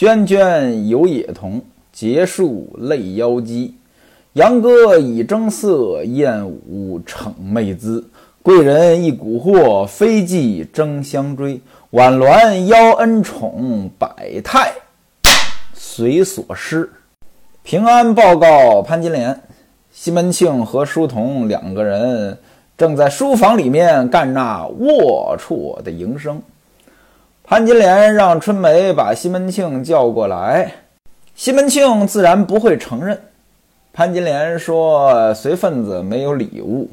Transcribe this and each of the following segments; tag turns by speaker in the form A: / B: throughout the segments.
A: 涓涓有野童，结束泪妖姬。杨歌已争色，燕舞逞媚姿。贵人亦蛊惑，非计争相追。婉鸾邀恩宠，百态随所失。平安报告潘金莲，西门庆和书童两个人正在书房里面干那龌龊的营生。潘金莲让春梅把西门庆叫过来，西门庆自然不会承认。潘金莲说：“随份子没有礼物。”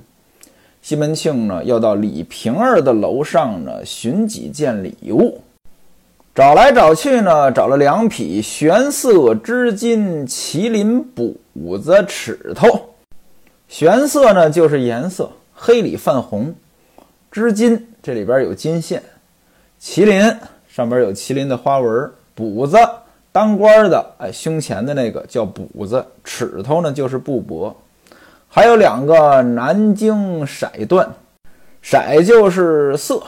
A: 西门庆呢，要到李瓶儿的楼上呢寻几件礼物，找来找去呢，找了两匹玄色织金麒麟补子尺头。玄色呢就是颜色，黑里泛红；织金这里边有金线；麒麟上边有麒麟的花纹；补子。当官的，哎，胸前的那个叫补子，尺头呢就是布帛，还有两个南京色缎，色就是色，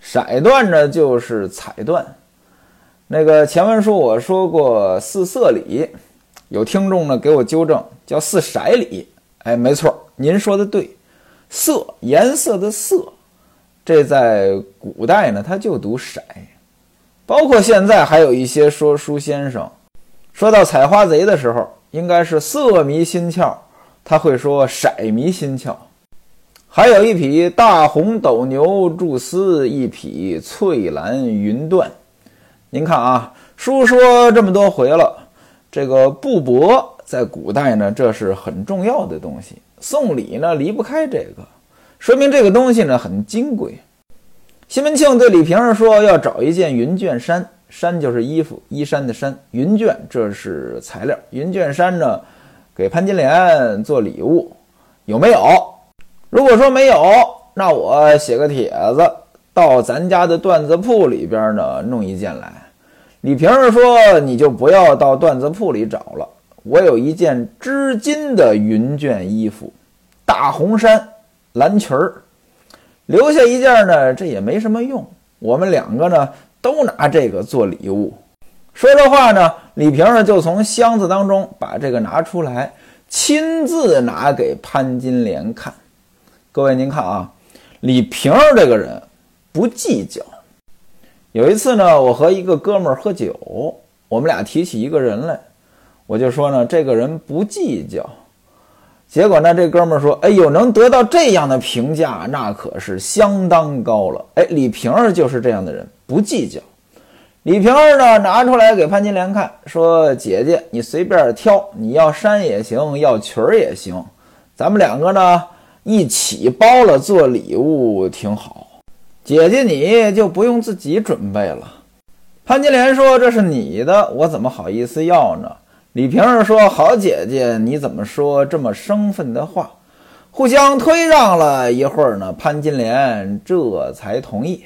A: 色缎呢就是彩缎。那个前文书我说过四色礼，有听众呢给我纠正，叫四色礼。哎，没错，您说的对，色颜色的色，这在古代呢它就读色。包括现在还有一些说书先生，说到采花贼的时候，应该是色迷心窍，他会说色迷心窍。还有一匹大红斗牛祝丝，一匹翠蓝云缎。您看啊，书说这么多回了，这个布帛在古代呢，这是很重要的东西，送礼呢离不开这个，说明这个东西呢很金贵。西门庆对李瓶儿说：“要找一件云卷衫，衫就是衣服，衣衫的衫。云卷这是材料，云卷衫呢，给潘金莲做礼物，有没有？如果说没有，那我写个帖子，到咱家的缎子铺里边呢，弄一件来。”李瓶儿说：“你就不要到缎子铺里找了，我有一件织金的云卷衣服，大红衫，蓝裙儿。”留下一件呢，这也没什么用。我们两个呢，都拿这个做礼物。说这话呢，李瓶儿就从箱子当中把这个拿出来，亲自拿给潘金莲看。各位您看啊，李瓶儿这个人不计较。有一次呢，我和一个哥们儿喝酒，我们俩提起一个人来，我就说呢，这个人不计较。结果呢，这哥们儿说：“哎呦，能得到这样的评价，那可是相当高了。”哎，李瓶儿就是这样的人，不计较。李瓶儿呢，拿出来给潘金莲看，说：“姐姐，你随便挑，你要衫也行，要裙儿也行，咱们两个呢一起包了做礼物，挺好。姐姐你就不用自己准备了。”潘金莲说：“这是你的，我怎么好意思要呢？”李瓶儿说：“好姐姐，你怎么说这么生分的话？”互相推让了一会儿呢，潘金莲这才同意，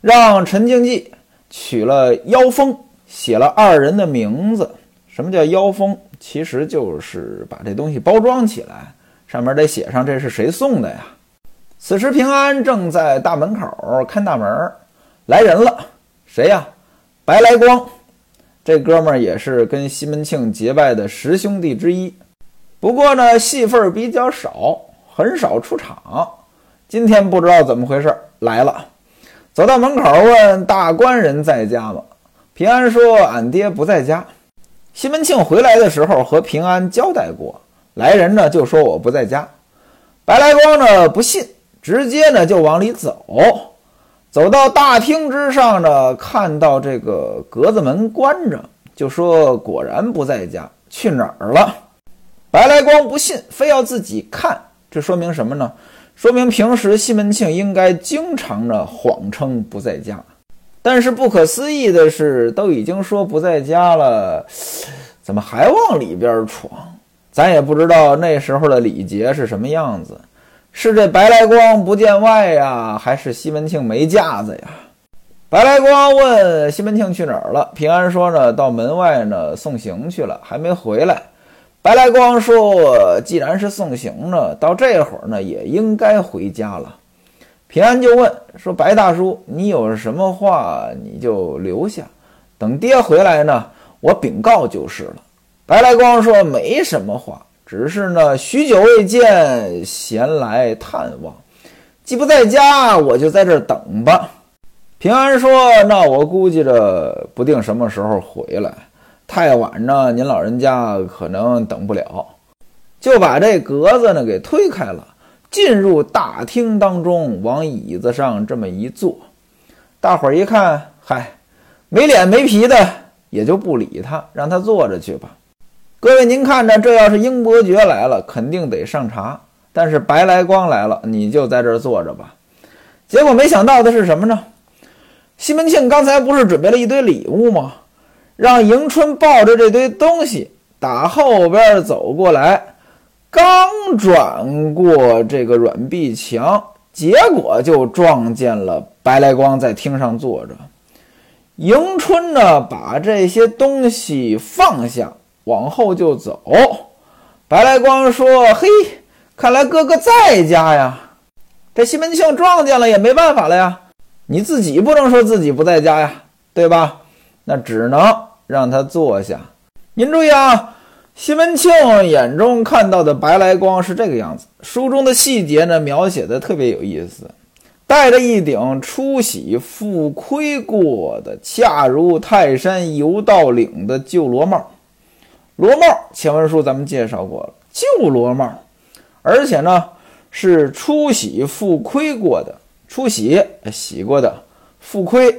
A: 让陈静济取了腰封，写了二人的名字。什么叫腰封？其实就是把这东西包装起来，上面得写上这是谁送的呀。此时平安正在大门口看大门，来人了，谁呀？白来光。这哥们儿也是跟西门庆结拜的十兄弟之一，不过呢戏份比较少，很少出场。今天不知道怎么回事来了，走到门口问大官人在家吗？平安说俺爹不在家。西门庆回来的时候和平安交代过，来人呢就说我不在家。白来光呢不信，直接呢就往里走。走到大厅之上呢，看到这个格子门关着，就说：“果然不在家，去哪儿了？”白来光不信，非要自己看。这说明什么呢？说明平时西门庆应该经常的谎称不在家。但是不可思议的是，都已经说不在家了，怎么还往里边闯？咱也不知道那时候的礼节是什么样子。是这白来光不见外呀，还是西门庆没架子呀？白来光问西门庆去哪儿了。平安说呢，到门外呢送行去了，还没回来。白来光说，既然是送行呢，到这会儿呢也应该回家了。平安就问说：“白大叔，你有什么话你就留下，等爹回来呢，我禀告就是了。”白来光说：“没什么话，只是呢，许久未见，闲来探望。既不在家，我就在这儿等吧。”平安说：“那我估计着不定什么时候回来，太晚呢，您老人家可能等不了。”就把这格子呢给推开了，进入大厅当中，往椅子上这么一坐。大伙儿一看，嗨，没脸没皮的，也就不理他，让他坐着去吧。各位，您看着，这要是英伯爵来了，肯定得上茶；但是白来光来了，你就在这儿坐着吧。结果没想到的是什么呢？西门庆刚才不是准备了一堆礼物吗？让迎春抱着这堆东西打后边走过来，刚转过这个软壁墙，结果就撞见了白来光在厅上坐着。迎春呢，把这些东西放下。往后就走，白来光说：“嘿，看来哥哥在家呀。”这西门庆撞见了也没办法了呀，你自己不能说自己不在家呀，对吧？那只能让他坐下。您注意啊，西门庆眼中看到的白来光是这个样子。书中的细节呢，描写的特别有意思，戴着一顶出喜复盔过的恰如泰山游道岭的旧罗帽。罗帽前文书咱们介绍过了，旧罗帽，而且呢是出洗复盔过的，出洗洗过的，复盔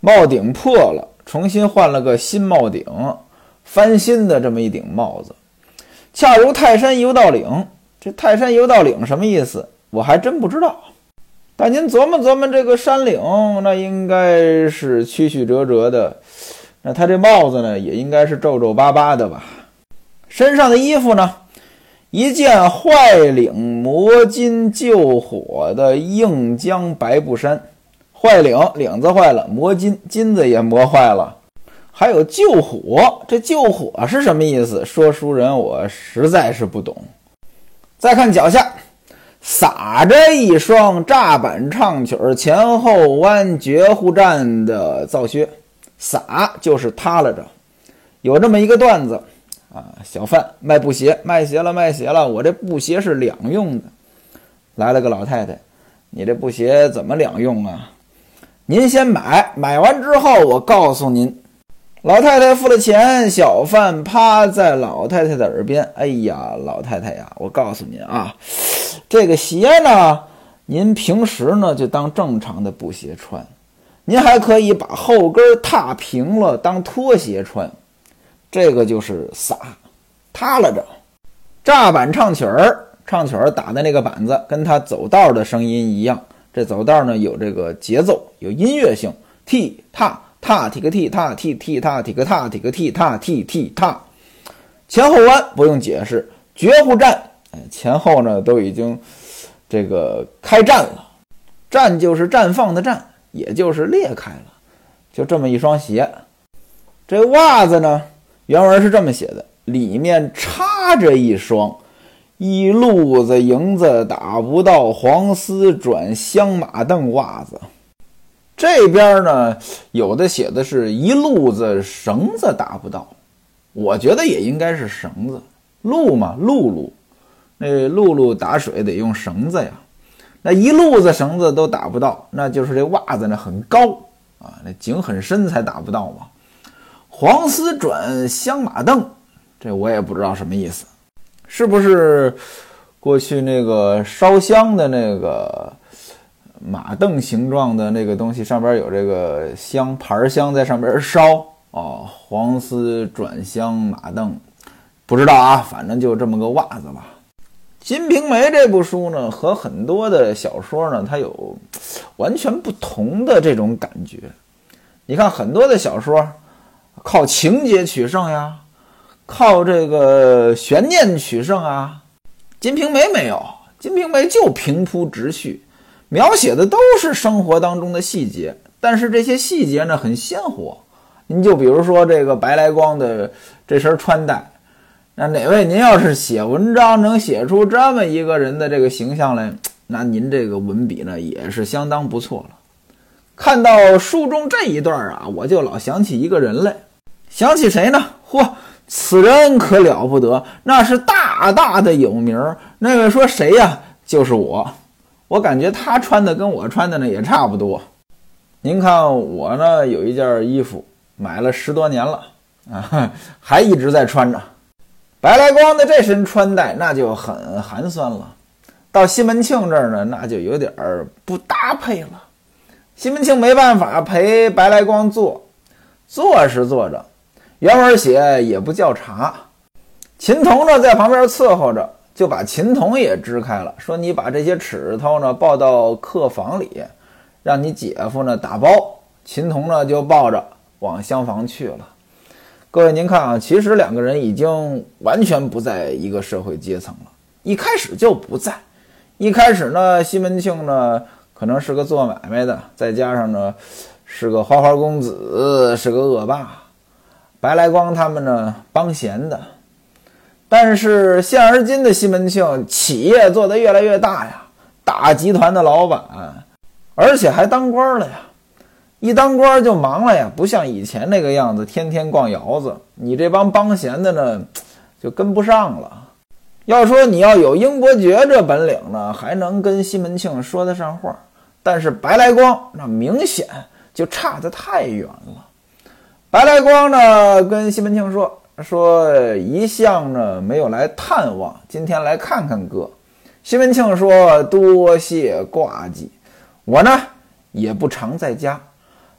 A: 帽顶破了，重新换了个新帽顶，翻新的这么一顶帽子，恰如泰山游道岭。这泰山游道岭什么意思？我还真不知道。但您琢磨琢磨，这个山岭那应该是曲曲折折的。那他这帽子呢，也应该是皱皱巴巴的吧？身上的衣服呢，一件坏领磨金救火的硬浆白布衫，坏领领子坏了，磨金金子也磨坏了，还有救火，这救火是什么意思？说书人我实在是不懂。再看脚下，撒着一双炸板唱曲儿前后弯绝户战的皂靴。撒就是塌了着，有这么一个段子啊，小贩卖布鞋，卖鞋了，卖鞋了，我这布鞋是两用的。来了个老太太，你这布鞋怎么两用啊？您先买，买完之后我告诉您。老太太付了钱，小贩趴在老太太的耳边，哎呀，老太太呀，我告诉您啊，这个鞋呢，您平时呢就当正常的布鞋穿。您还可以把后跟踏平了当拖鞋穿，这个就是撒，塌了着。炸板唱曲儿，唱曲儿打的那个板子跟他走道的声音一样。这走道呢有这个节奏，有音乐性，踢踏踏踢个踢踏踢踢踏踢个踏踢个踢踏踢踢踏，前后弯不用解释，绝户战，哎，前后呢都已经这个开战了，战就是绽放的战。也就是裂开了，就这么一双鞋。这袜子呢，原文是这么写的：里面插着一双一路子银子打不到黄丝转香马镫袜子。这边呢，有的写的是一路子绳子打不到，我觉得也应该是绳子。路嘛，露露，那露露打水得用绳子呀。那一路子绳子都打不到，那就是这袜子呢很高啊，那井很深才打不到嘛。黄丝转香马凳，这我也不知道什么意思，是不是过去那个烧香的那个马凳形状的那个东西上边有这个香盘香在上边烧哦？黄丝转香马凳，不知道啊，反正就这么个袜子吧。《金瓶梅》这部书呢，和很多的小说呢，它有完全不同的这种感觉。你看，很多的小说靠情节取胜呀，靠这个悬念取胜啊，《金瓶梅》没有，《金瓶梅》就平铺直叙，描写的都是生活当中的细节，但是这些细节呢，很鲜活。您就比如说这个白来光的这身穿戴。那哪位您要是写文章能写出这么一个人的这个形象来，那您这个文笔呢也是相当不错了。看到书中这一段啊，我就老想起一个人来，想起谁呢？嚯，此人可了不得，那是大大的有名。那位说谁呀？就是我。我感觉他穿的跟我穿的呢也差不多。您看我呢，有一件衣服买了十多年了啊，还一直在穿着。白来光的这身穿戴那就很寒酸了。到西门庆这儿呢，那就有点儿不搭配了。西门庆没办法陪白来光坐，坐是坐着，原文写也不叫茶。秦童呢在旁边伺候着，就把秦童也支开了，说：“你把这些尺头呢抱到客房里，让你姐夫呢打包。”秦童呢就抱着往厢房去了。各位您看啊，其实两个人已经完全不在一个社会阶层了，一开始就不在。一开始呢，西门庆呢。可能是个做买卖的，再加上呢，是个花花公子，是个恶霸。白来光他们呢帮闲的，但是现而今的西门庆企业做得越来越大呀，大集团的老板，而且还当官了呀。一当官就忙了呀，不像以前那个样子，天天逛窑子。你这帮帮闲的呢，就跟不上了。要说你要有英伯爵这本领呢，还能跟西门庆说得上话。但是白来光那明显就差得太远了。白来光呢跟西门庆说说一向呢没有来探望，今天来看看哥。西门庆说多谢挂记，我呢也不常在家，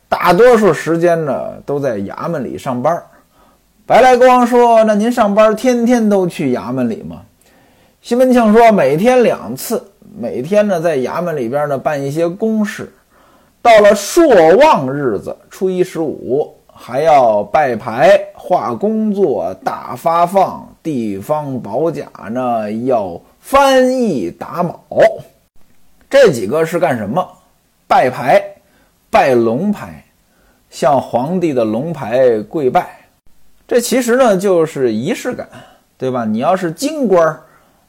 A: 大多数时间呢都在衙门里上班。白来光说那您上班天天都去衙门里吗？西门庆说每天两次。每天呢，在衙门里边呢办一些公事，到了朔望日子，初一十五还要拜牌、画工作、大发放，地方保甲呢要翻译打卯。这几个是干什么？拜牌，拜龙牌，向皇帝的龙牌跪拜。这其实呢就是仪式感，对吧？你要是京官，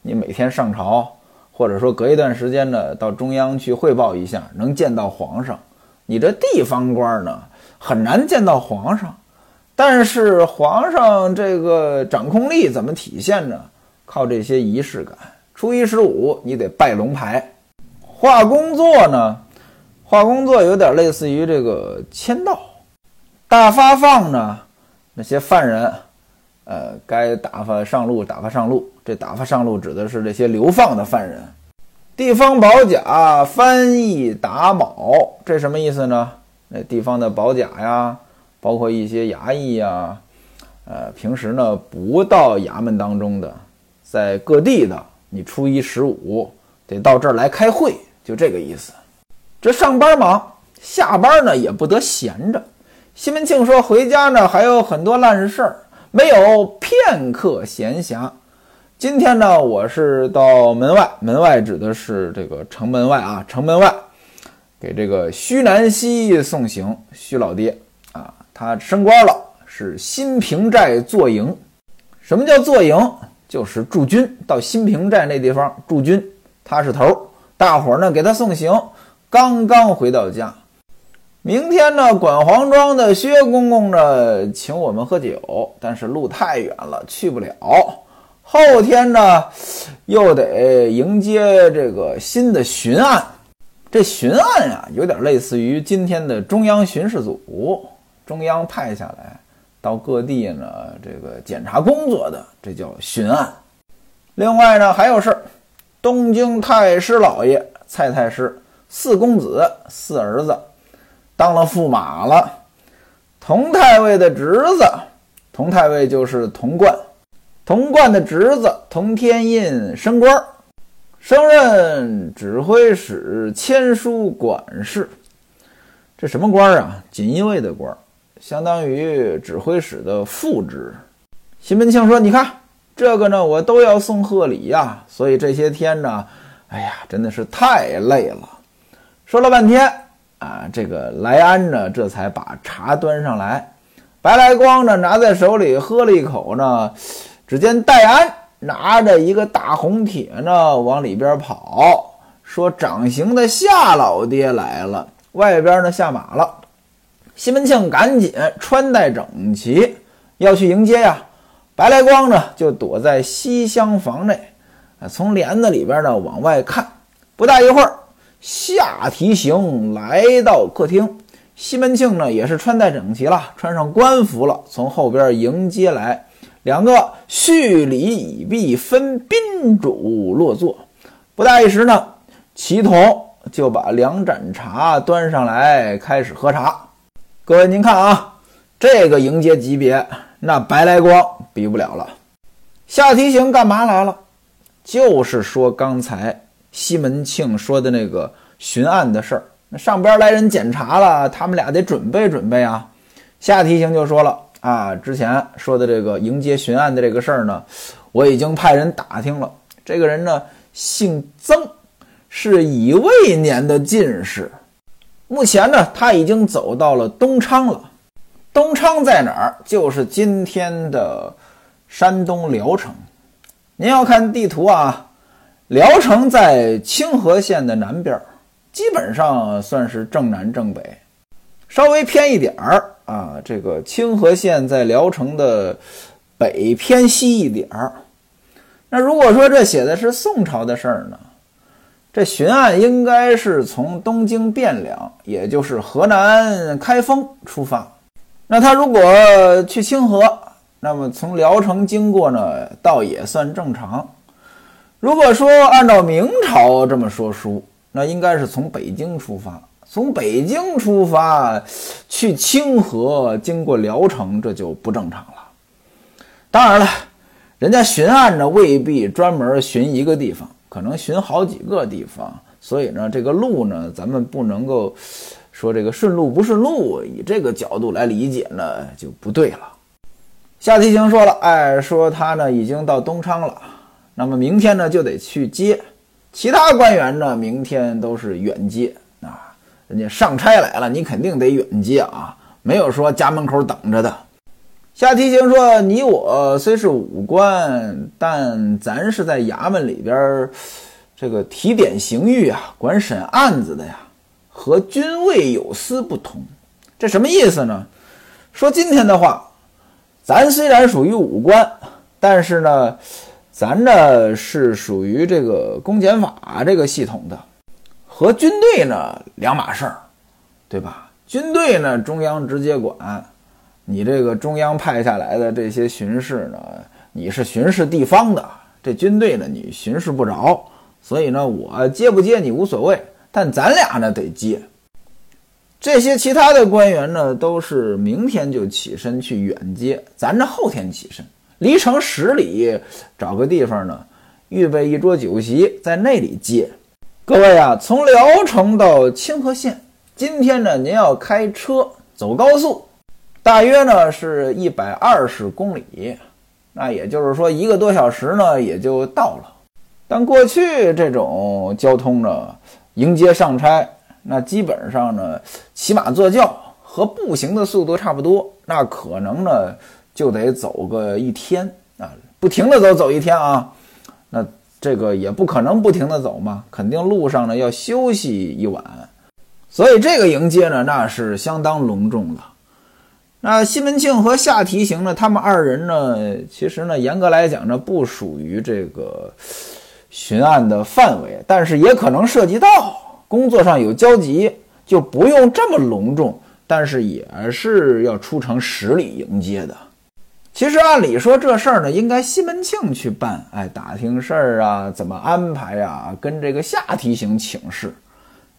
A: 你每天上朝。或者说隔一段时间呢，到中央去汇报一下，能见到皇上。你这地方官呢，很难见到皇上。但是皇上这个掌控力怎么体现呢？靠这些仪式感。初一十五你得拜龙牌，画工作呢，画工作有点类似于这个签到。大发放呢，那些犯人。呃，该打发上路，打发上路。这打发上路指的是这些流放的犯人。地方保甲翻译打卯，这什么意思呢？那地方的保甲呀，包括一些衙役呀，呃，平时呢不到衙门当中的，在各地的，你初一十五得到这儿来开会，就这个意思。这上班忙，下班呢也不得闲着。西门庆说，回家呢还有很多烂事儿。没有片刻闲暇。今天呢，我是到门外，门外指的是这个城门外啊，城门外给这个徐南溪送行。徐老爹啊，他升官了，是新平寨坐营。什么叫坐营？就是驻军到新平寨那地方驻军，他是头。大伙儿呢给他送行，刚刚回到家。明天呢，管黄庄的薛公公呢，请我们喝酒，但是路太远了，去不了。后天呢，又得迎接这个新的巡案。这巡案呀，有点类似于今天的中央巡视组，中央派下来到各地呢，这个检查工作的，这叫巡案。另外呢，还有事儿，东京太师老爷蔡太师四公子四儿子。当了驸马了，佟太尉的侄子，佟太尉就是童贯，童贯的侄子佟天印升官，升任指挥使签书管事。这什么官啊？锦衣卫的官，相当于指挥使的副职。西门庆说：“你看这个呢，我都要送贺礼呀，所以这些天呢，哎呀，真的是太累了。”说了半天。啊，这个来安呢，这才把茶端上来。白来光呢，拿在手里喝了一口呢。只见戴安拿着一个大红帖呢，往里边跑，说：“掌刑的夏老爹来了，外边呢下马了。西门庆赶紧穿戴整齐，要去迎接呀。白来光呢就躲在西厢房内，从帘子里边呢往外看。不大一会儿，下提刑来到客厅，西门庆呢也是穿戴整齐了，穿上官服了，从后边迎接来。两个叙礼已毕，分宾主落座。不大一时呢，齐同就把两盏茶端上来，开始喝茶。各位，您看啊，这个迎接级别，那白来光比不了了。下提刑干嘛来了？就是说刚才西门庆说的那个巡案的事儿。那上边来人检查了，他们俩得准备准备啊。夏提刑就说了。啊，之前说的这个迎接巡案的这个事儿呢，我已经派人打听了。这个人呢，姓曾，是乙未年的进士。目前呢，他已经走到了东昌了。东昌在哪儿？就是今天的山东聊城。您要看地图啊，聊城在清河县的南边，基本上算是正南正北，稍微偏一点儿。啊，这个清河县在聊城的北偏西一点儿。那如果说这写的是宋朝的事儿呢，这巡案应该是从东京汴梁，也就是河南开封出发。那他如果去清河，那么从聊城经过呢，倒也算正常。如果说按照明朝这么说书，那应该是从北京出发。从北京出发去清河，经过聊城，这就不正常了。当然了，人家巡案呢未必专门巡一个地方，可能巡好几个地方。所以呢，这个路呢，咱们不能够说这个顺路不顺路，以这个角度来理解呢就不对了。夏提刑说了，哎，说他呢已经到东昌了，那么明天呢就得去接，其他官员呢明天都是远接啊。人家上差来了，你肯定得远接啊，没有说家门口等着的。夏提刑说：“你我虽是武官，但咱是在衙门里边这个提点刑狱啊，管审案子的呀，和军尉有司不同。这什么意思呢？说今天的话，咱虽然属于武官，但是呢，咱呢是属于这个公检法这个系统的。”和军队呢两码事儿，对吧？军队呢中央直接管，你这个中央派下来的这些巡视呢，你是巡视地方的，这军队呢你巡视不着，所以呢我接不接你无所谓，但咱俩呢得接。这些其他的官员呢都是明天就起身去远接，咱这后天起身，离城十里找个地方呢，预备一桌酒席，在那里接。各位啊，从聊城到清河县，今天呢，您要开车走高速，大约呢是一百二十公里，那也就是说一个多小时呢也就到了。但过去这种交通呢，迎接上差，那基本上呢骑马坐轿和步行的速度差不多，那可能呢就得走个一天啊，不停的走走一天啊，那。这个也不可能不停的走嘛，肯定路上呢要休息一晚，所以这个迎接呢那是相当隆重的。那西门庆和夏提刑呢，他们二人呢，其实呢严格来讲呢不属于这个巡案的范围，但是也可能涉及到工作上有交集，就不用这么隆重，但是也是要出城十里迎接的。其实按理说这事儿呢，应该西门庆去办，哎，打听事儿啊，怎么安排呀，跟这个夏提刑请示。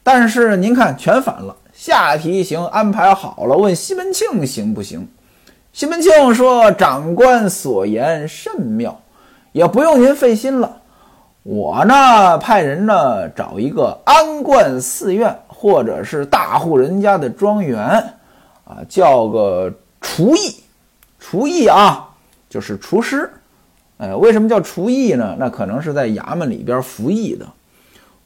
A: 但是您看，全反了。夏提刑安排好了，问西门庆行不行？西门庆说：“长官所言甚妙，也不用您费心了。我呢，派人呢找一个安观寺院或者是大户人家的庄园，啊，叫个厨艺。”厨艺啊，就是厨师，哎，为什么叫厨艺呢？那可能是在衙门里边服役的。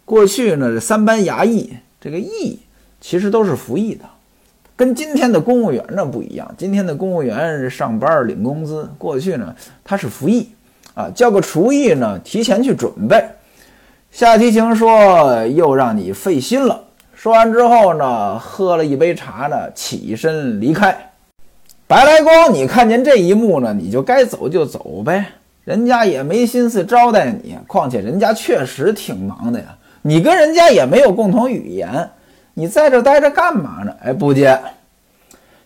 A: 过去呢，这三班衙役，这个役其实都是服役的，跟今天的公务员呢不一样。今天的公务员上班领工资，过去呢他是服役啊，叫个厨艺呢，提前去准备。夏提刑说：“又让你费心了。”说完之后呢，喝了一杯茶呢，起身离开。白来光，你看见这一幕呢，你就该走就走呗，人家也没心思招待你。况且人家确实挺忙的呀，你跟人家也没有共同语言，你在这待着干嘛呢？哎，不接。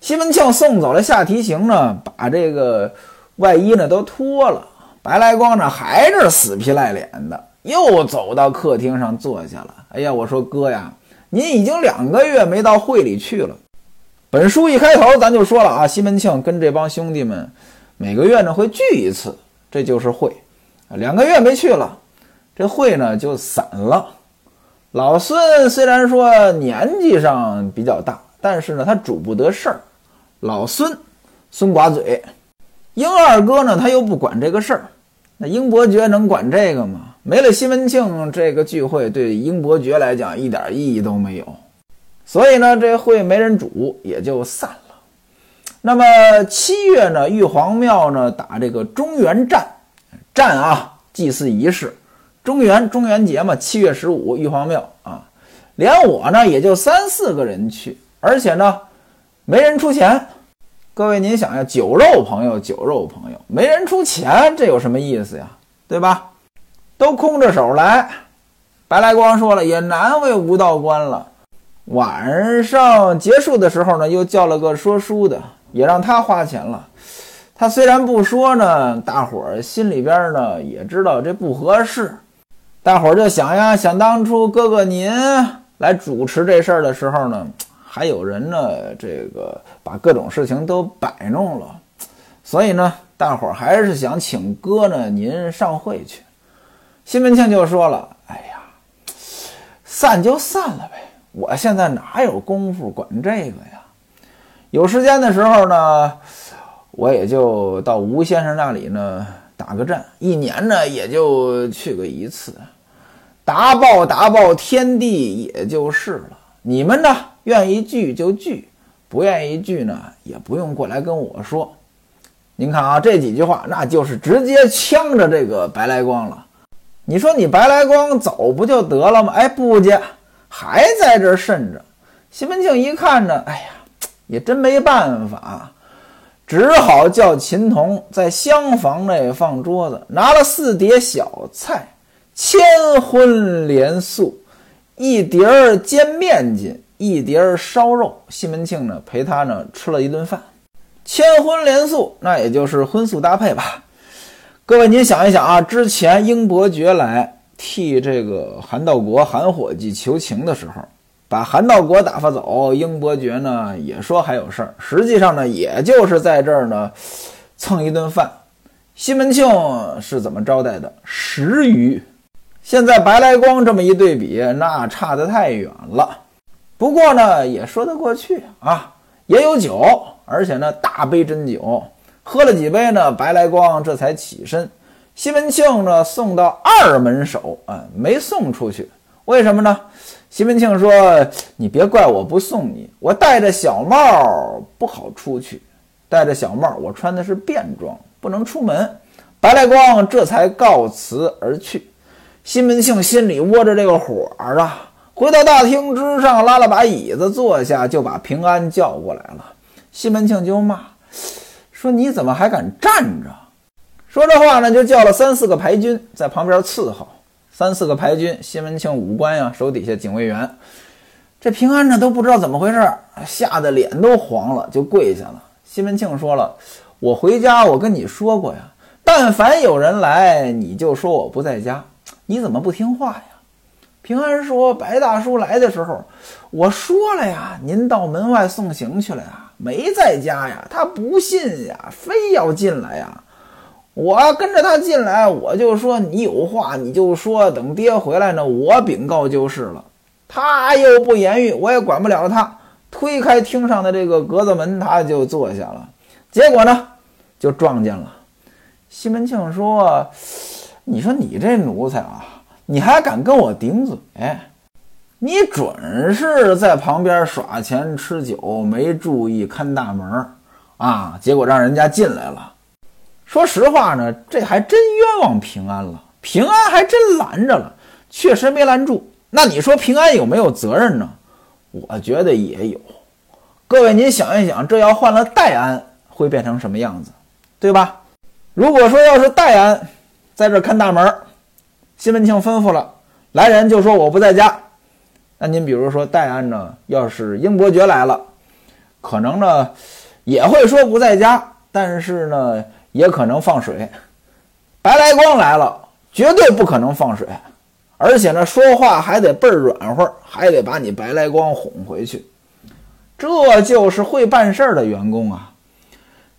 A: 西门庆送走了夏提刑呢，把这个外衣呢都脱了。白来光呢还是死皮赖脸的，又走到客厅上坐下了。哎呀，我说哥呀，您已经两个月没到会里去了。本书一开头咱就说了啊，西门庆跟这帮兄弟们每个月呢会聚一次，这就是会。两个月没去了，这会呢就散了。老孙虽然说年纪上比较大，但是呢他主不得事儿。老孙孙寡嘴，英二哥呢他又不管这个事儿。那英伯爵能管这个吗？没了西门庆，这个聚会对英伯爵来讲一点意义都没有。所以呢，这会没人主，也就散了。那么七月呢，玉皇庙呢打这个中元战，战啊，祭祀仪式，中元中元节嘛，七月十五，玉皇庙啊，连我呢也就三四个人去，而且呢没人出钱。各位，您想呀，酒肉朋友，酒肉朋友，没人出钱，这有什么意思呀？对吧？都空着手来。白来光说了，也难为吴道官了。晚上结束的时候呢，又叫了个说书的，也让他花钱了。他虽然不说呢，大伙儿心里边呢也知道这不合适。大伙儿就想呀，想当初哥哥您来主持这事儿的时候呢。还有人呢，这个把各种事情都摆弄了，所以呢，大伙儿还是想请哥呢您上会去。西门庆就说了：“哎呀，散就散了呗，我现在哪有功夫管这个呀？有时间的时候呢，我也就到吴先生那里呢打个战，一年呢也就去个一次，达报达报天地也就是了。你们呢？”愿意聚就聚，不愿意聚呢，也不用过来跟我说。您看啊，这几句话，那就是直接呛着这个白来光了。你说你白来光走不就得了吗？哎，不接，还在这渗着。西门庆一看呢，哎呀，也真没办法，只好叫秦童在厢房内放桌子，拿了四碟小菜，千荤连素，一碟儿煎面筋。一碟儿烧肉，西门庆呢陪他呢吃了一顿饭，千荤连素，那也就是荤素搭配吧。各位您想一想啊，之前英伯爵来替这个韩道国韩伙计求情的时候，把韩道国打发走，英伯爵呢也说还有事儿，实际上呢也就是在这儿呢蹭一顿饭。西门庆是怎么招待的？十余。现在白来光这么一对比，那差得太远了。不过呢，也说得过去啊，也有酒，而且呢，大杯真酒，喝了几杯呢，白来光这才起身。西门庆呢，送到二门首，啊，没送出去，为什么呢？西门庆说：“你别怪我不送你，我戴着小帽不好出去，戴着小帽，我穿的是便装，不能出门。”白来光这才告辞而去。西门庆心里窝着这个火儿啊。回到大厅之上，拉了把椅子坐下，就把平安叫过来了。西门庆就骂说：“你怎么还敢站着？”说这话呢，就叫了三四个排军在旁边伺候。三四个排军，西门庆武官呀，手底下警卫员。这平安呢都不知道怎么回事，吓得脸都黄了，就跪下了。西门庆说了：“我回家，我跟你说过呀，但凡有人来，你就说我不在家。你怎么不听话呀？”平安说：“白大叔来的时候，我说了呀，您到门外送行去了呀，没在家呀。他不信呀，非要进来呀。我跟着他进来，我就说你有话你就说，等爹回来呢，我禀告就是了。他又不言语，我也管不了他。推开厅上的这个格子门，他就坐下了。结果呢，就撞见了。西门庆说：‘你说你这奴才啊！’”你还敢跟我顶嘴？你准是在旁边耍钱吃酒，没注意看大门啊！结果让人家进来了。说实话呢，这还真冤枉平安了。平安还真拦着了，确实没拦住。那你说平安有没有责任呢？我觉得也有。各位，您想一想，这要换了戴安，会变成什么样子，对吧？如果说要是戴安在这看大门，西门庆吩咐了，来人就说我不在家。那您比如说戴安呢，要是英伯爵来了，可能呢也会说不在家，但是呢也可能放水。白来光来了，绝对不可能放水，而且呢说话还得倍儿软和，还得把你白来光哄回去。这就是会办事儿的员工啊！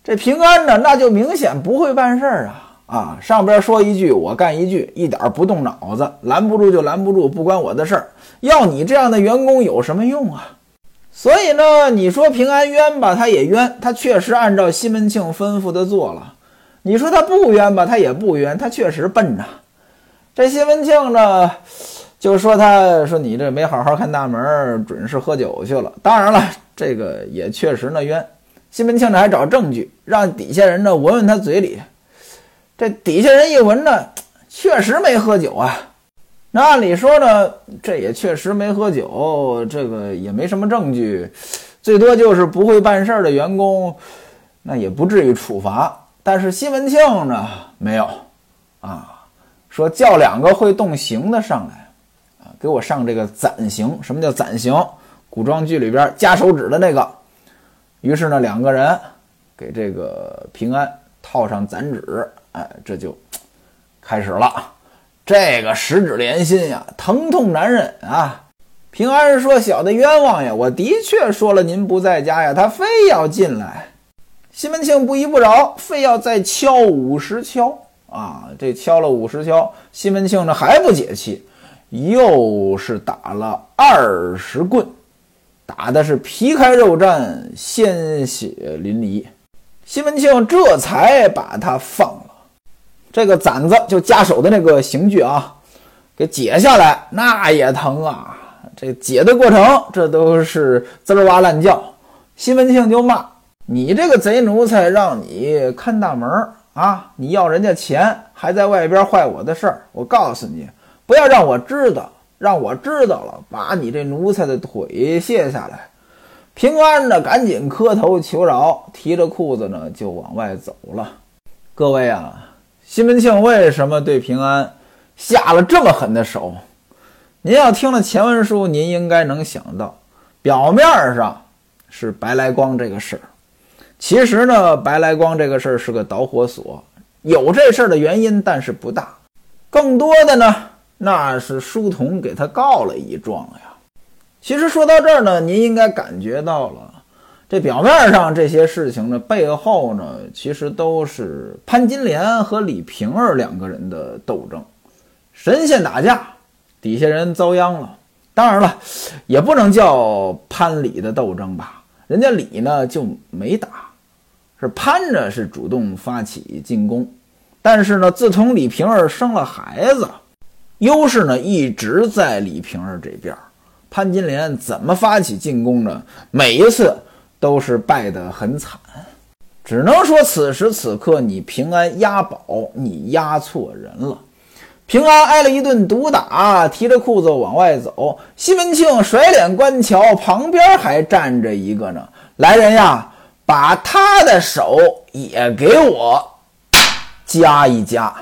A: 这平安呢，那就明显不会办事儿啊！啊，上边说一句我干一句，一点不动脑子，拦不住就拦不住，不关我的事儿。要你这样的员工有什么用啊？所以呢，你说平安冤吧，他也冤，他确实按照西门庆吩咐的做了。你说他不冤吧，他也不冤，他确实笨呐。这西门庆呢？就说他说你这没好好看大门，准是喝酒去了。当然了，这个也确实呢冤。西门庆呢还找证据，让底下人呢闻闻他嘴里。这底下人一闻呢，确实没喝酒啊。那按理说呢，这也确实没喝酒，这个也没什么证据，最多就是不会办事的员工，那也不至于处罚。但是西门庆呢没有啊，说叫两个会动刑的上来。啊给我上这个暂刑，什么叫暂刑？古装剧里边夹手指的那个。于是呢，两个人给这个平安套上暂指，哎，这就开始了。这个十指连心呀，疼痛难忍啊！平安说：“小的冤枉呀，我的确说了您不在家呀，他非要进来。”西门庆不依不饶，非要再敲五十敲啊！这敲了五十敲，西门庆呢还不解气。又是打了二十棍，打的是皮开肉绽、鲜血淋漓。西门庆这才把他放了。这个攒子就夹手的那个刑具啊，给解下来，那也疼啊！这解的过程，这都是滋哇乱叫。西门庆就骂：“你这个贼奴才，让你看大门啊！你要人家钱，还在外边坏我的事儿！我告诉你。”不要让我知道，让我知道了，把你这奴才的腿卸下来。平安呢，赶紧磕头求饶，提着裤子呢就往外走了。各位啊，西门庆为什么对平安下了这么狠的手？您要听了前文书，您应该能想到，表面上是白来光这个事儿，其实呢，白来光这个事儿是个导火索，有这事儿的原因，但是不大。更多的呢。那是书童给他告了一状呀。其实说到这儿呢，您应该感觉到了，这表面上这些事情呢，背后呢，其实都是潘金莲和李瓶儿两个人的斗争。神仙打架，底下人遭殃了。当然了，也不能叫潘李的斗争吧，人家李呢就没打，是潘着是主动发起进攻。但是呢，自从李瓶儿生了孩子。优势呢一直在李瓶儿这边，潘金莲怎么发起进攻呢？每一次都是败得很惨，只能说此时此刻你平安押宝，你押错人了。平安挨了一顿毒打，提着裤子往外走。西门庆甩脸观瞧，旁边还站着一个呢。来人呀，把他的手也给我夹一夹。